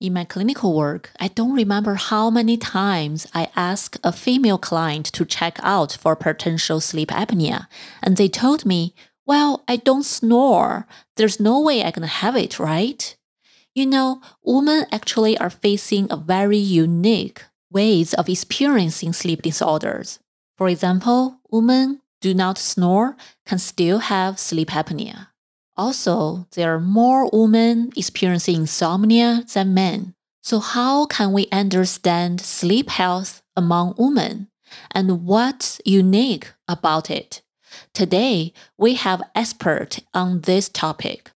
In my clinical work, I don't remember how many times I asked a female client to check out for potential sleep apnea, and they told me, Well, I don't snore. There's no way I can have it, right? You know, women actually are facing a very unique ways of experiencing sleep disorders. For example, women do not snore can still have sleep apnea. Also, there are more women experiencing insomnia than men. So, how can we understand sleep health among women and what's unique about it? Today, we have expert on this topic,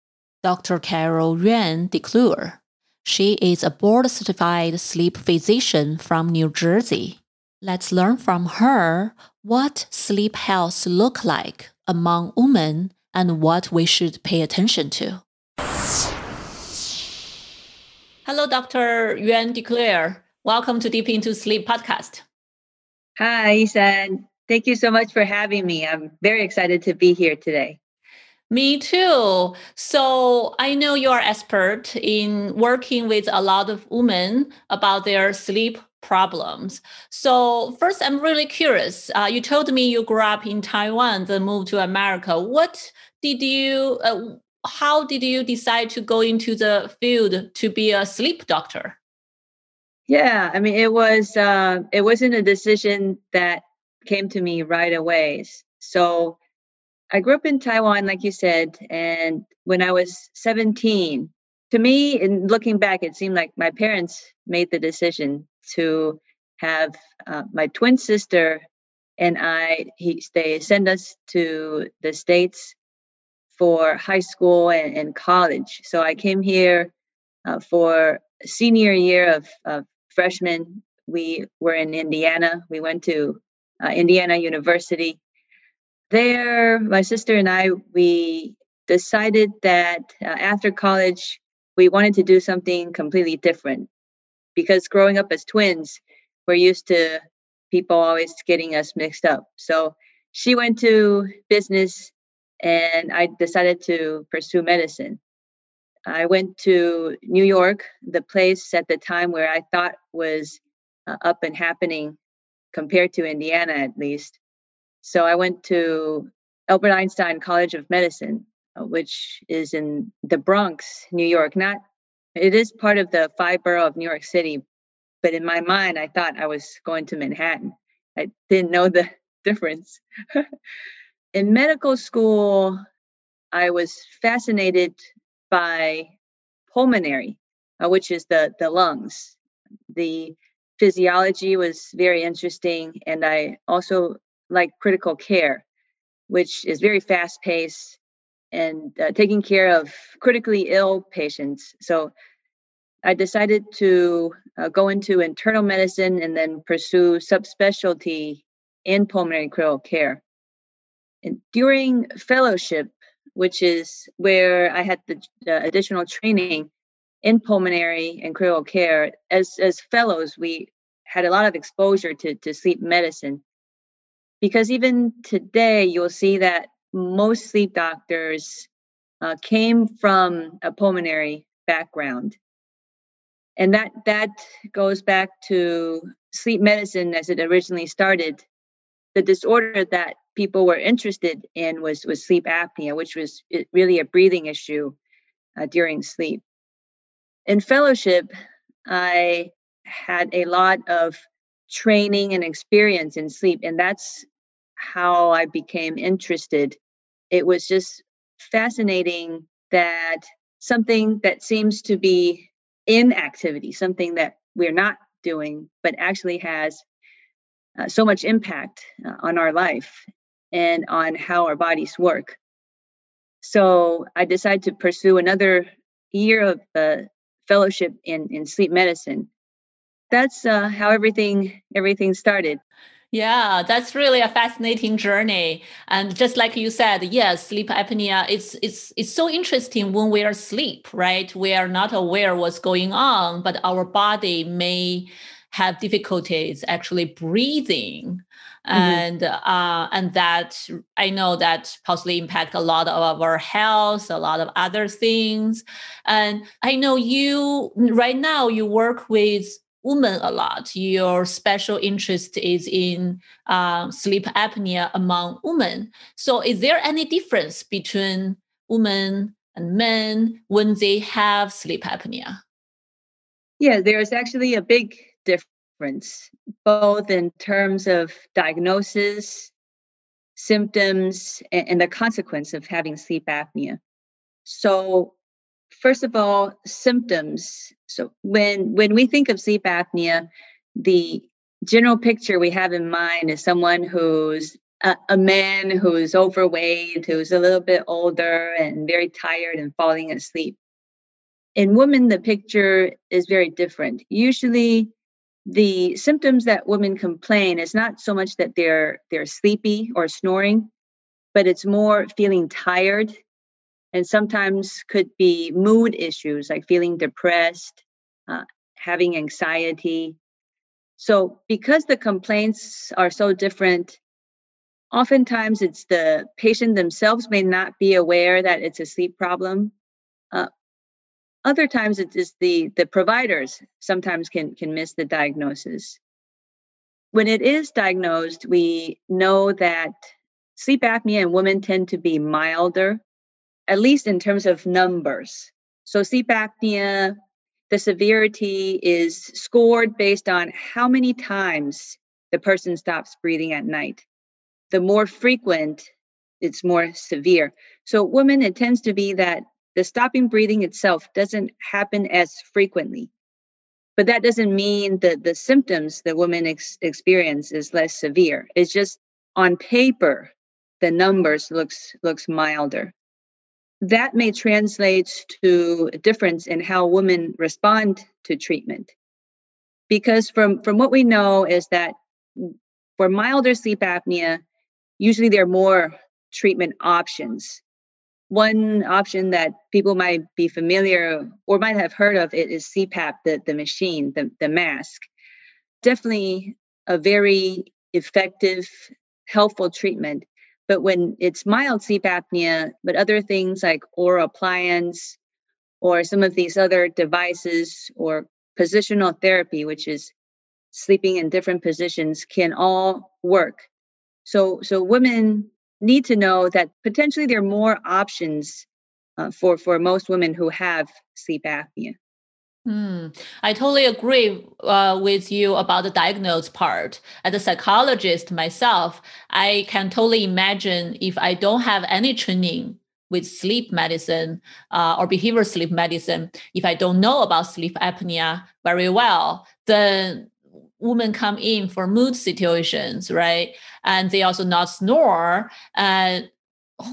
Dr. Carol Yuan DeClure. She is a board certified sleep physician from New Jersey. Let's learn from her what sleep health look like among women and what we should pay attention to. Hello, Dr. Yuan DeClure. Welcome to Deep Into Sleep podcast. Hi, Isan. Thank you so much for having me. I'm very excited to be here today. Me too. So I know you're expert in working with a lot of women about their sleep problems. So first, I'm really curious. Uh, you told me you grew up in Taiwan, then moved to America. What did you? Uh, how did you decide to go into the field to be a sleep doctor? Yeah, I mean, it was uh, it wasn't a decision that came to me right away. So I grew up in Taiwan, like you said, and when I was 17, to me, in looking back, it seemed like my parents made the decision to have uh, my twin sister and I. He they send us to the states for high school and, and college. So I came here uh, for senior year of, of freshman. We were in Indiana. We went to uh, Indiana University. There, my sister and I, we decided that uh, after college, we wanted to do something completely different. Because growing up as twins, we're used to people always getting us mixed up. So she went to business and I decided to pursue medicine. I went to New York, the place at the time where I thought was uh, up and happening compared to Indiana, at least. So I went to Albert Einstein College of Medicine, uh, which is in the Bronx, New York. Not, it is part of the five borough of New York City, but in my mind, I thought I was going to Manhattan. I didn't know the difference. in medical school, I was fascinated by pulmonary, uh, which is the, the lungs. The physiology was very interesting, and I also like critical care, which is very fast paced and uh, taking care of critically ill patients. So I decided to uh, go into internal medicine and then pursue subspecialty in pulmonary critical care. And during fellowship, which is where I had the uh, additional training in pulmonary and critical care, as as fellows, we had a lot of exposure to to sleep medicine. Because even today, you'll see that most sleep doctors uh, came from a pulmonary background, and that that goes back to sleep medicine as it originally started. The disorder that people were interested in was was sleep apnea, which was really a breathing issue uh, during sleep. In fellowship, I had a lot of training and experience in sleep, and that's how I became interested. It was just fascinating that something that seems to be inactivity, something that we're not doing, but actually has uh, so much impact uh, on our life and on how our bodies work. So I decided to pursue another year of uh, fellowship in, in sleep medicine. That's uh, how everything everything started. Yeah, that's really a fascinating journey. And just like you said, yes, sleep apnea it's it's it's so interesting when we are asleep, right? We are not aware what's going on, but our body may have difficulties actually breathing. Mm-hmm. And uh, and that I know that possibly impact a lot of our health, a lot of other things. And I know you right now you work with women a lot. Your special interest is in uh, sleep apnea among women. So, is there any difference between women and men when they have sleep apnea? Yeah, there's actually a big difference, both in terms of diagnosis, symptoms, and, and the consequence of having sleep apnea. So, first of all, symptoms. So when when we think of sleep apnea, the general picture we have in mind is someone who's a, a, man who's overweight, who's a little bit older and very tired and falling asleep. In women, the picture is very different. Usually, the symptoms that women complain is not so much that they're they're sleepy or snoring, but it's more feeling tired and sometimes could be mood issues like feeling depressed, uh, having anxiety. So, because the complaints are so different, oftentimes it's the patient themselves may not be aware that it's a sleep problem. Uh, other times it is the the providers sometimes can can miss the diagnosis. When it is diagnosed, we know that sleep apnea in women tend to be milder at least in terms of numbers. So sleep apnea, the severity is scored based on how many times the person stops breathing at night. The more frequent, it's more severe. So women, it tends to be that the stopping breathing itself doesn't happen as frequently. But that doesn't mean that the symptoms the women ex- experience is less severe. It's just on paper, the numbers looks looks milder that may translate to a difference in how women respond to treatment. Because from, from what we know is that for milder sleep apnea, usually there are more treatment options. One option that people might be familiar or might have heard of it is CPAP, the, the machine, the, the mask. Definitely a very effective, helpful treatment but when it's mild sleep apnea, but other things like oral appliance or some of these other devices or positional therapy, which is sleeping in different positions, can all work. So, so women need to know that potentially there are more options uh, for for most women who have sleep apnea. Hmm. I totally agree uh, with you about the diagnose part. As a psychologist myself, I can totally imagine if I don't have any training with sleep medicine uh, or behavioral sleep medicine, if I don't know about sleep apnea very well, then women come in for mood situations, right? And they also not snore. And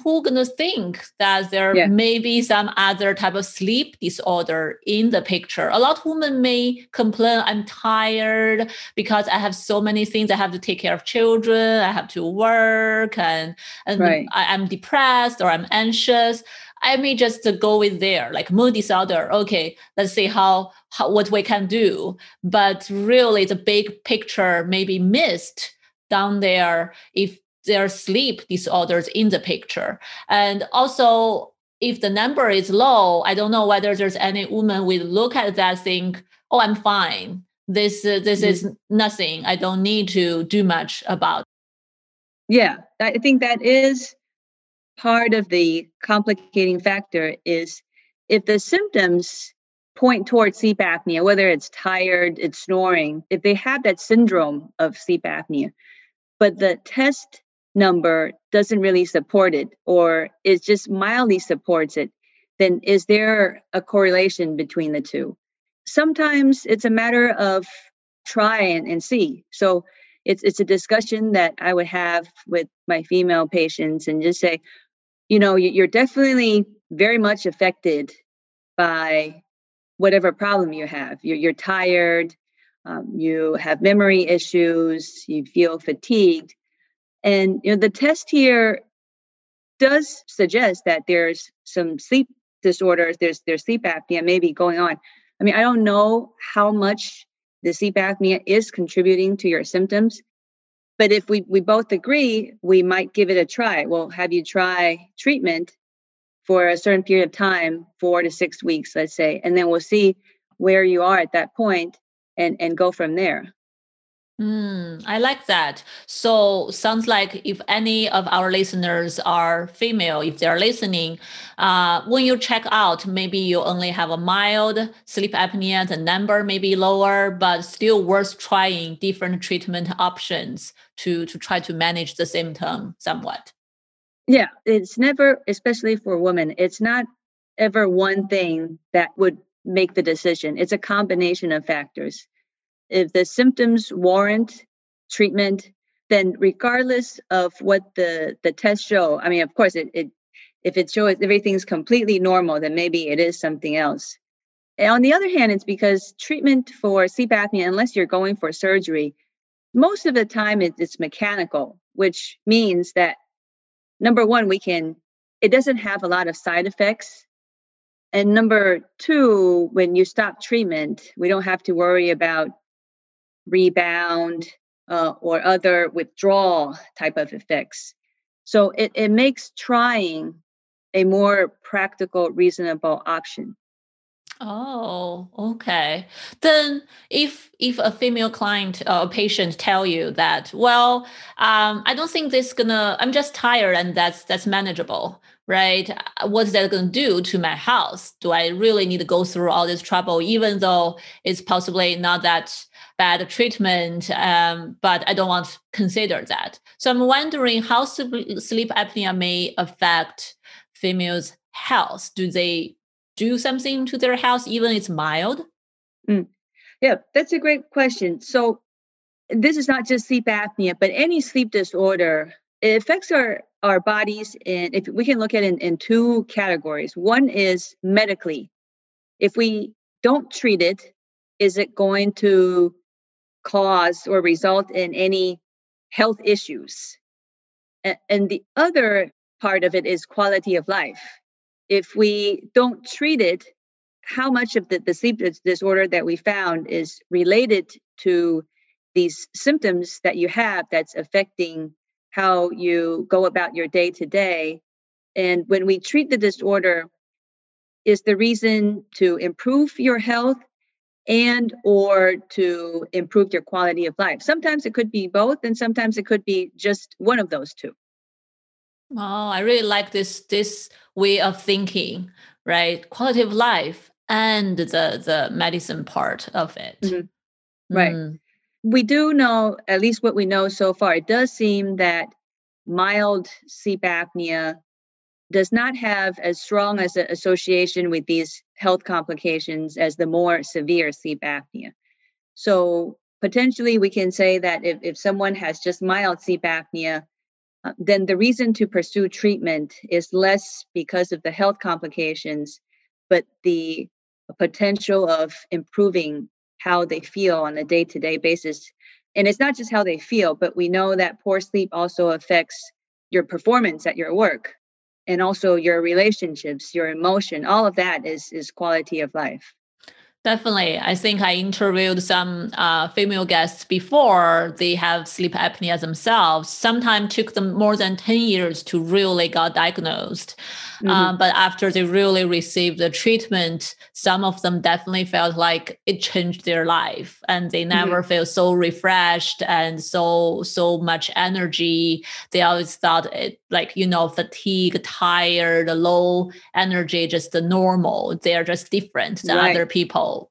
who gonna think that there yeah. may be some other type of sleep disorder in the picture a lot of women may complain i'm tired because i have so many things i have to take care of children i have to work and, and right. I, i'm depressed or i'm anxious i may just go with there like mood disorder okay let's see how, how what we can do but really the big picture may be missed down there if their sleep disorders in the picture. And also, if the number is low, I don't know whether there's any woman will look at that think, "Oh, I'm fine. This uh, this mm-hmm. is nothing. I don't need to do much about." Yeah, I think that is part of the complicating factor. Is if the symptoms point towards sleep apnea, whether it's tired, it's snoring, if they have that syndrome of sleep apnea, but the test number doesn't really support it or it just mildly supports it, then is there a correlation between the two? Sometimes it's a matter of try and, and see. So it's it's a discussion that I would have with my female patients and just say, you know, you're definitely very much affected by whatever problem you have. You're, you're tired, um, you have memory issues, you feel fatigued. And you know, the test here does suggest that there's some sleep disorders, there's there's sleep apnea maybe going on. I mean, I don't know how much the sleep apnea is contributing to your symptoms, but if we, we both agree, we might give it a try. Well, have you try treatment for a certain period of time, four to six weeks, let's say, and then we'll see where you are at that point and and go from there. Mm, I like that. So sounds like if any of our listeners are female, if they're listening, uh, when you check out, maybe you only have a mild sleep apnea, the number may be lower, but still worth trying different treatment options to to try to manage the symptom somewhat. Yeah, it's never, especially for women, it's not ever one thing that would make the decision. It's a combination of factors. If the symptoms warrant treatment, then regardless of what the the tests show, I mean, of course, it, it if it shows everything's completely normal, then maybe it is something else. And on the other hand, it's because treatment for sleep apnea, unless you're going for surgery, most of the time it, it's mechanical, which means that number one, we can it doesn't have a lot of side effects and number two, when you stop treatment, we don't have to worry about rebound uh, or other withdrawal type of effects. So it, it makes trying a more practical, reasonable option. Oh, okay. Then if if a female client or uh, patient tell you that, well, um, I don't think this gonna, I'm just tired and that's that's manageable right? Uh, what's that going to do to my house? Do I really need to go through all this trouble, even though it's possibly not that bad treatment, um, but I don't want to consider that. So I'm wondering how sleep apnea may affect females' health. Do they do something to their health, even if it's mild? Mm. Yeah, that's a great question. So this is not just sleep apnea, but any sleep disorder it affects our our bodies and if we can look at it in, in two categories. One is medically. If we don't treat it is it going to cause or result in any health issues? And, and the other part of it is quality of life. If we don't treat it how much of the, the sleep disorder that we found is related to these symptoms that you have that's affecting how you go about your day to day. And when we treat the disorder, is the reason to improve your health and or to improve your quality of life. Sometimes it could be both and sometimes it could be just one of those two. Oh, I really like this this way of thinking, right? Quality of life and the the medicine part of it. Mm-hmm. Right. Mm we do know, at least what we know so far, it does seem that mild sleep apnea does not have as strong as an association with these health complications as the more severe sleep apnea. So potentially we can say that if, if someone has just mild sleep apnea, uh, then the reason to pursue treatment is less because of the health complications, but the potential of improving how they feel on a day to day basis. And it's not just how they feel, but we know that poor sleep also affects your performance at your work and also your relationships, your emotion. All of that is, is quality of life. Definitely. I think I interviewed some uh, female guests before they have sleep apnea themselves. Sometimes took them more than 10 years to really got diagnosed. Mm-hmm. Uh, but after they really received the treatment, some of them definitely felt like it changed their life and they never mm-hmm. feel so refreshed and so, so much energy. They always thought it like, you know, fatigue, tired, low energy, just the normal. They're just different than right. other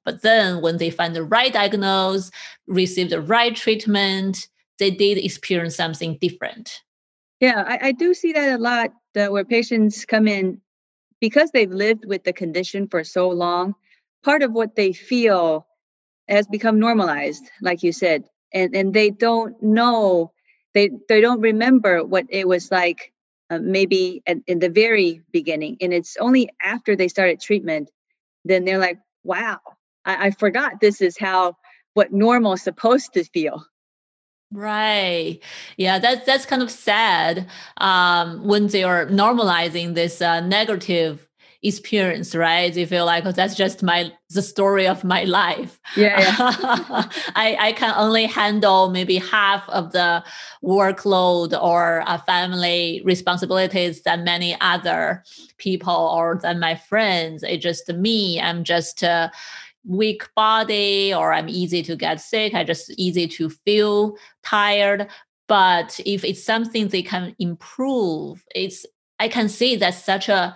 But then when they find the right diagnosis, receive the right treatment, they did experience something different. Yeah, I, I do see that a lot uh, where patients come in because they've lived with the condition for so long. Part of what they feel has become normalized, like you said, and and they don't know, they they don't remember what it was like uh, maybe at, in the very beginning, and it's only after they started treatment, then they're like, wow, I, I forgot this is how what normal is supposed to feel. Right. Yeah, that's that's kind of sad um, when they are normalizing this uh, negative experience, right? They feel like oh, that's just my the story of my life. Yeah, yeah. I I can only handle maybe half of the workload or uh, family responsibilities than many other people or than my friends. It's just me. I'm just. Uh, weak body or I'm easy to get sick. I just easy to feel tired. But if it's something they can improve, it's I can see that's such a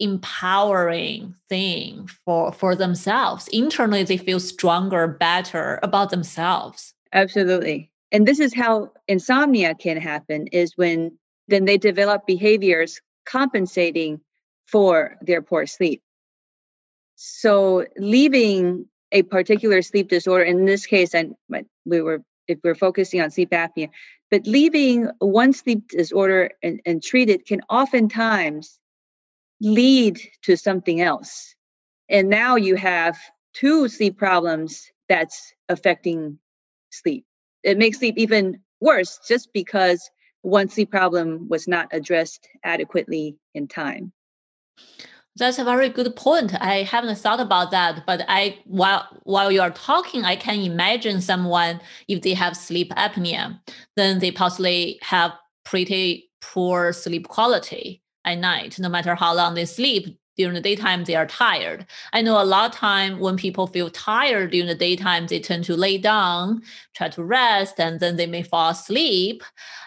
empowering thing for for themselves. Internally they feel stronger, better about themselves. Absolutely. And this is how insomnia can happen is when then they develop behaviors compensating for their poor sleep. So leaving a particular sleep disorder, in this case, and we were if we're focusing on sleep apnea, but leaving one sleep disorder and, and treat it can oftentimes lead to something else. And now you have two sleep problems that's affecting sleep. It makes sleep even worse just because one sleep problem was not addressed adequately in time. That's a very good point. I haven't thought about that, but I while while you are talking, I can imagine someone if they have sleep apnea, then they possibly have pretty poor sleep quality at night, no matter how long they sleep during the daytime they are tired. I know a lot of time when people feel tired during the daytime they tend to lay down try to rest and then they may fall asleep.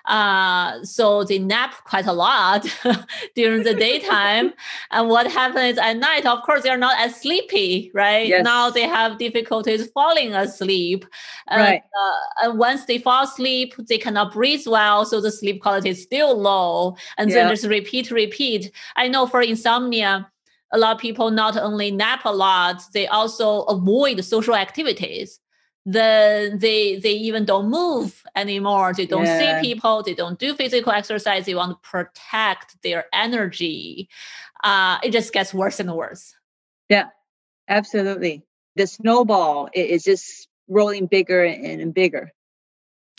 Uh, so they nap quite a lot during the daytime. And what happens at night of course they're not as sleepy right? Yes. now they have difficulties falling asleep. Right. Uh, and once they fall asleep they cannot breathe well so the sleep quality is still low. And yeah. then just repeat repeat. I know for insomnia a lot of people not only nap a lot, they also avoid social activities. Then they they even don't move anymore. They don't yeah. see people. They don't do physical exercise. They want to protect their energy. Uh, it just gets worse and worse. Yeah, absolutely. The snowball is just rolling bigger and bigger.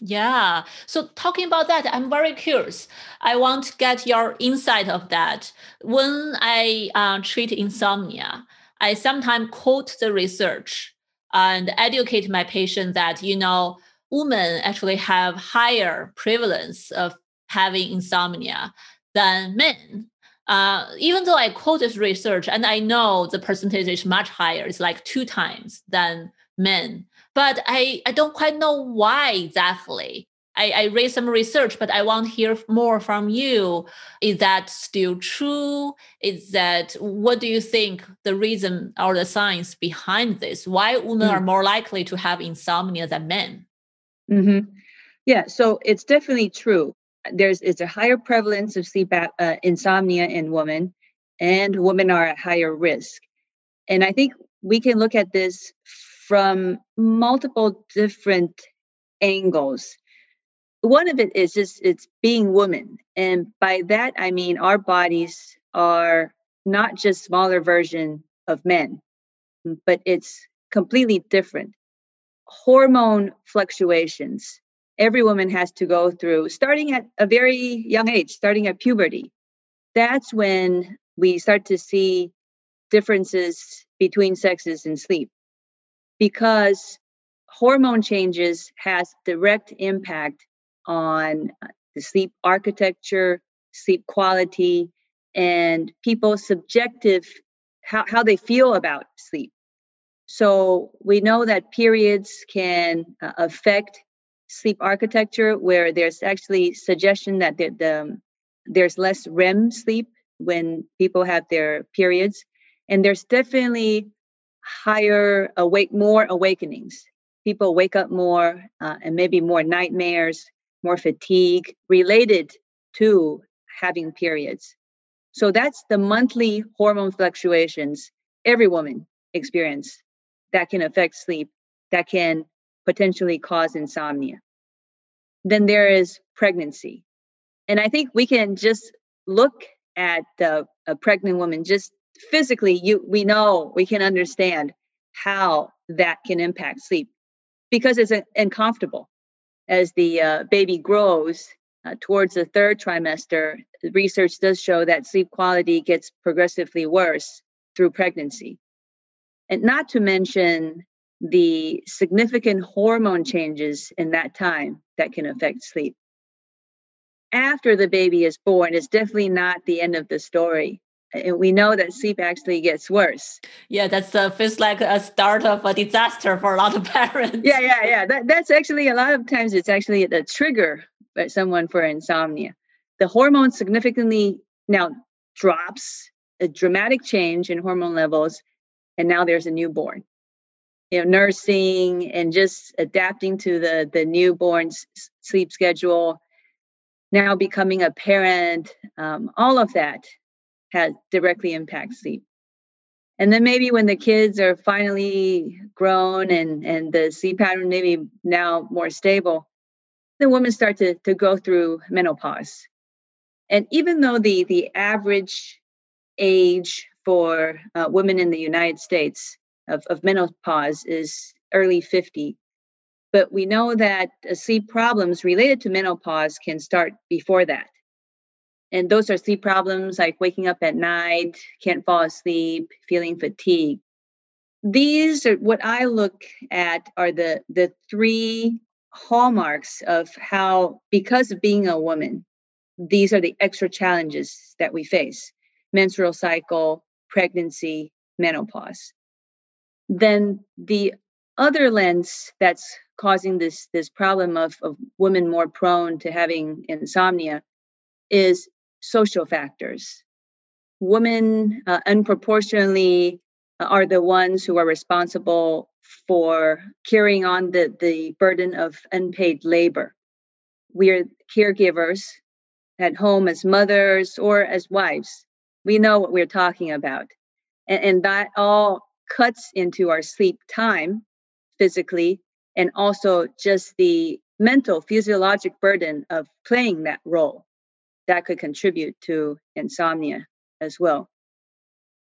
Yeah. So talking about that, I'm very curious. I want to get your insight of that. When I uh, treat insomnia, I sometimes quote the research and educate my patient that you know women actually have higher prevalence of having insomnia than men. Uh, even though I quote this research and I know the percentage is much higher, it's like two times than men but I, I don't quite know why exactly. I, I read some research, but I want to hear more from you. Is that still true? Is that what do you think the reason or the science behind this? Why women mm. are more likely to have insomnia than men? Mm-hmm. Yeah, so it's definitely true. There's it's a higher prevalence of sleep uh, insomnia in women, and women are at higher risk. And I think we can look at this from multiple different angles. One of it is just it's being woman. And by that I mean our bodies are not just smaller version of men, but it's completely different. Hormone fluctuations. Every woman has to go through starting at a very young age, starting at puberty. That's when we start to see differences between sexes in sleep because hormone changes has direct impact on uh, the sleep architecture, sleep quality, and people's subjective how, how they feel about sleep. So we know that periods can uh, affect sleep architecture, where there's actually suggestion that the, the, there's less REM sleep when people have their periods, and there's definitely higher awake more awakenings. People wake up more uh, and maybe more nightmares more fatigue related to having periods. So that's the monthly hormone fluctuations every woman experience that can affect sleep that can potentially cause insomnia. Then there is pregnancy. And i think we can just look at the, a pregnant woman just physically you we know we can understand how that can impact sleep because it's uncomfortable. As the uh, baby grows uh, towards the third trimester, research does show that sleep quality gets progressively worse through pregnancy. And not to mention the significant hormone changes in that time that can affect sleep. After the baby is born, it's definitely not the end of the story. And we know that sleep actually gets worse. Yeah, that's uh, feels like a start of a disaster for a lot of parents. Yeah, yeah, yeah. That, that's actually a lot of times it's actually the trigger for someone for insomnia. The hormone significantly now drops, a dramatic change in hormone levels, and now there's a newborn you know nursing and just adapting to the the newborn's sleep schedule now becoming a parent um, all of that has directly impacts sleep and then maybe when the kids are finally grown and and the sleep pattern maybe now more stable the women start to, to go through menopause and even though the the average age for uh, women in the united states of, of menopause is early 50. But we know that uh, sleep problems related to menopause can start before that. And those are sleep problems like waking up at night, can't fall asleep, feeling fatigue. These are what I look at are the, the three hallmarks of how, because of being a woman, these are the extra challenges that we face menstrual cycle, pregnancy, menopause then the other lens that's causing this this problem of, of women more prone to having insomnia is social factors. Women uh, unproportionately are the ones who are responsible for carrying on the, the burden of unpaid labor. We are caregivers at home as mothers or as wives. We know what we're talking about and, and that all cuts into our sleep time physically and also just the mental physiologic burden of playing that role that could contribute to insomnia as well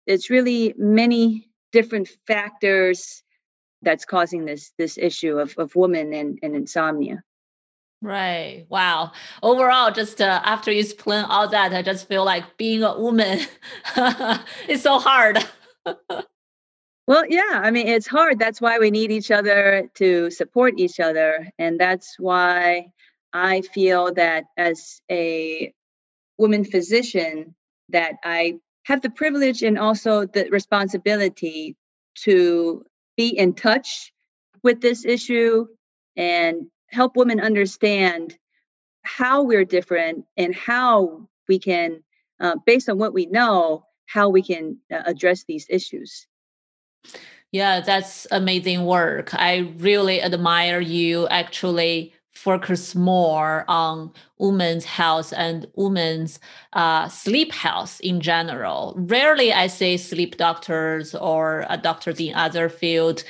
it's really many different factors that's causing this this issue of, of women and, and insomnia Right. Wow. Overall, just uh, after you explain all that, I just feel like being a woman is so hard. Well, yeah, I mean, it's hard. That's why we need each other to support each other. And that's why I feel that as a woman physician, that I have the privilege and also the responsibility to be in touch with this issue and help women understand how we're different and how we can, uh, based on what we know, how we can uh, address these issues. Yeah, that's amazing work. I really admire you actually focus more on women's health and women's uh, sleep health in general. Rarely I see sleep doctors or uh, doctors in other field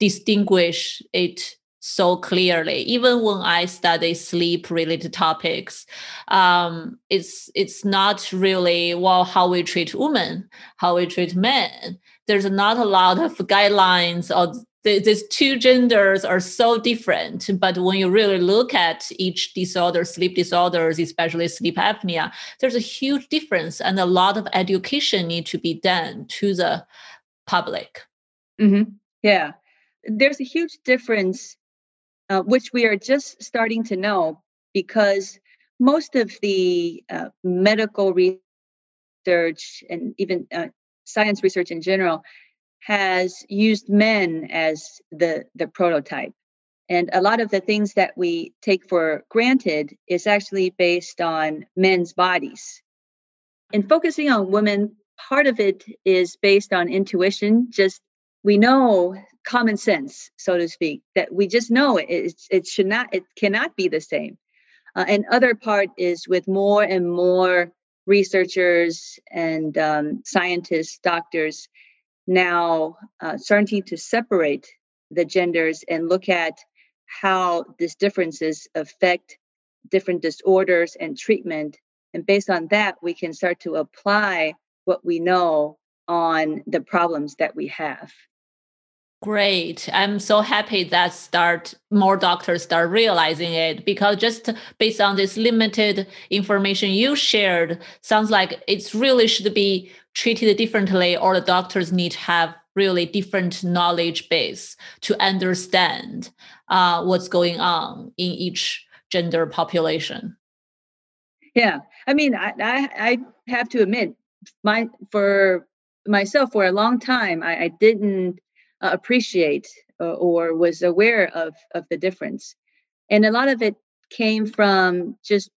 distinguish it so clearly. Even when I study sleep related topics, um, it's it's not really well how we treat women, how we treat men. There's not a lot of guidelines or these two genders are so different but when you really look at each disorder sleep disorders especially sleep apnea there's a huge difference and a lot of education need to be done to the public mm-hmm. yeah there's a huge difference uh, which we are just starting to know because most of the uh, medical research and even uh, science research in general has used men as the the prototype and a lot of the things that we take for granted is actually based on men's bodies and focusing on women part of it is based on intuition just we know common sense, so to speak, that we just know it, it, it should not, it cannot be the same. Uh, and other part is with more and more researchers and um, scientists, doctors now uh, starting to separate the genders and look at how these differences affect different disorders and treatment. And based on that, we can start to apply what we know on the problems that we have. Great. I'm so happy that start more doctors start realizing it because just based on this limited information you shared, sounds like it's really should be treated differently or the doctors need to have really different knowledge base to understand uh, what's going on in each gender population. Yeah. I mean, I, I, I have to admit, my for myself for a long time, I, I didn't uh, appreciate uh, or was aware of of the difference. And a lot of it came from just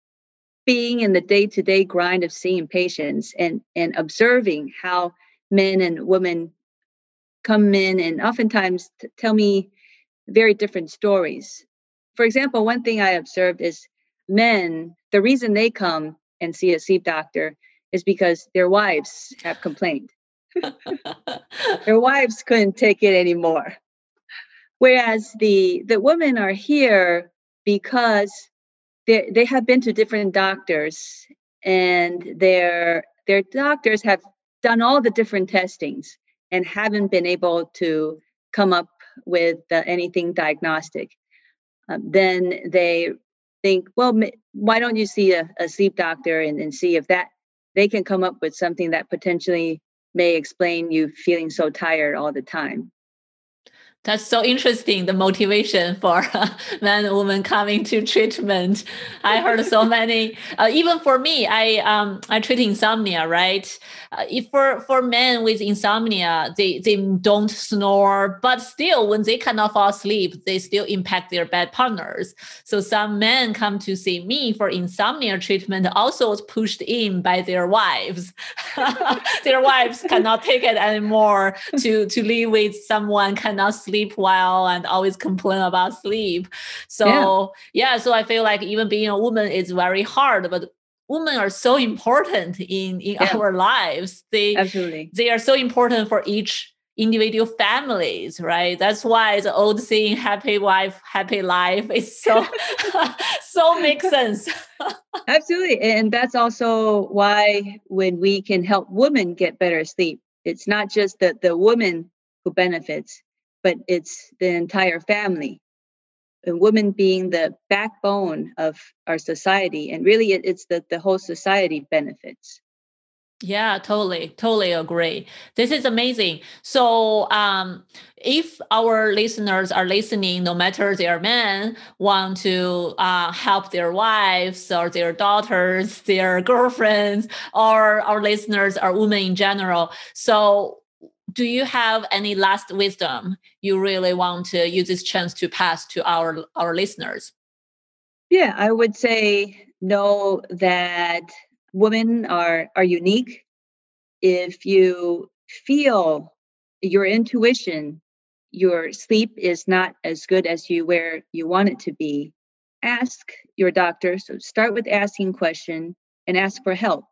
being in the day-to-day grind of seeing patients and and observing how men and women come in and oftentimes t- tell me very different stories. For example one thing i observed is men the reason they come and see a sleep doctor is because their wives have complained their wives couldn't take it anymore. Whereas the the women are here because they they have been to different doctors and their their doctors have done all the different testings and haven't been able to come up with anything diagnostic. Um, then they think, well, why don't you see a, a sleep doctor and, and see if that they can come up with something that potentially may explain you feeling so tired all the time. That's so interesting. The motivation for men and women coming to treatment. I heard so many. Uh, even for me, I um I treat insomnia. Right. Uh, if for for men with insomnia, they they don't snore, but still, when they cannot fall asleep, they still impact their bed partners. So some men come to see me for insomnia treatment, also pushed in by their wives. their wives cannot take it anymore to to live with someone cannot sleep well and always complain about sleep. So yeah. yeah, so I feel like even being a woman is very hard, but women are so important in in yeah. our lives. They absolutely they are so important for each individual families, right? That's why the old saying "happy wife, happy life" is so so makes sense. Absolutely, and that's also why when we can help women get better sleep, it's not just the the woman who benefits, but it's the entire family. And women being the backbone of our society, and really it, it's the, the whole society benefits. Yeah, totally, totally agree. This is amazing. So, um, if our listeners are listening, no matter they're men, want to uh, help their wives or their daughters, their girlfriends, or our listeners are women in general. So, do you have any last wisdom you really want to use this chance to pass to our our listeners yeah i would say know that women are are unique. If you feel your intuition your sleep is not as good as you where you want it to be ask your doctor. So start with asking question and ask for help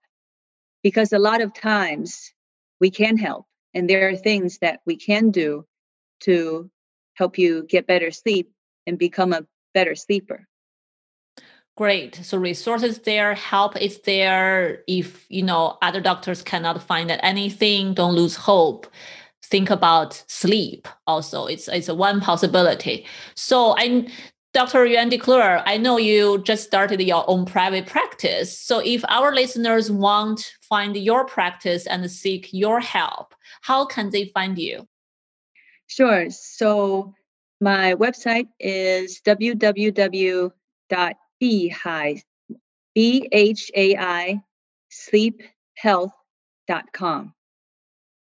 because a lot of times we can help and there are things that we can do to help you get better sleep and become a better sleeper great so resources there help is there if you know other doctors cannot find anything don't lose hope think about sleep also it's it's one possibility so i Dr. Yuan DeClure, I know you just started your own private practice. So if our listeners want to find your practice and seek your help, how can they find you? Sure. So my website is www.bhai, B-H-A-I, sleephealth.com.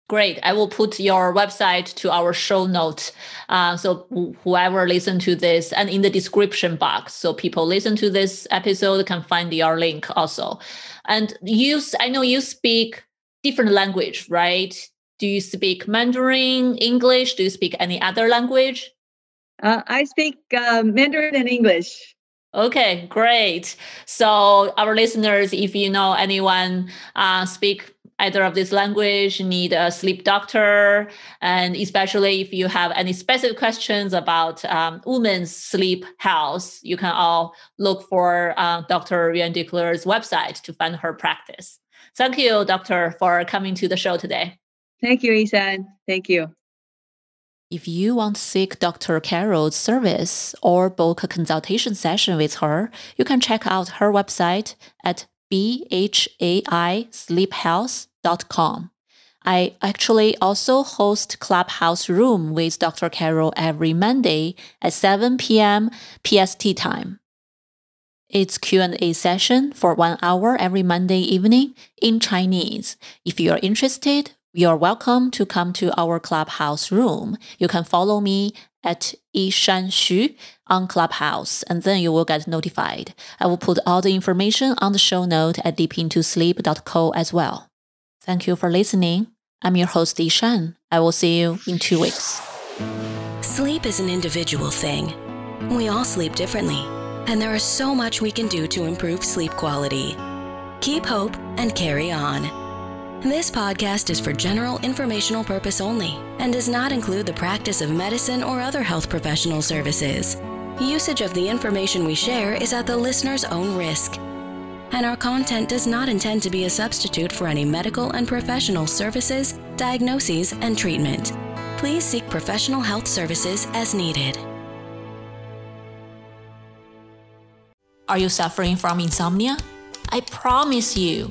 Great. I will put your website to our show notes. Uh, so whoever listen to this and in the description box. So people listen to this episode can find your link also. And you, I know you speak different language, right? Do you speak Mandarin, English? Do you speak any other language? Uh, I speak uh, Mandarin and English. Okay, great. So our listeners, if you know anyone uh, speak either of this language, need a sleep doctor, and especially if you have any specific questions about um, women's sleep health, you can all look for uh, Dr. Yuan DeClure's website to find her practice. Thank you, doctor, for coming to the show today. Thank you, Isan. Thank you. If you want to seek Dr. Carol's service or book a consultation session with her, you can check out her website at bhaisleephealth.com. I actually also host Clubhouse Room with Dr. Carol every Monday at 7 p.m. PST time. It's Q&A session for 1 hour every Monday evening in Chinese. If you're interested, you're welcome to come to our Clubhouse room. You can follow me at Yishan Xu on Clubhouse, and then you will get notified. I will put all the information on the show note at deepintosleep.co as well. Thank you for listening. I'm your host, Yishan. I will see you in two weeks. Sleep is an individual thing. We all sleep differently, and there is so much we can do to improve sleep quality. Keep hope and carry on. This podcast is for general informational purpose only and does not include the practice of medicine or other health professional services. Usage of the information we share is at the listener's own risk. And our content does not intend to be a substitute for any medical and professional services, diagnoses, and treatment. Please seek professional health services as needed. Are you suffering from insomnia? I promise you,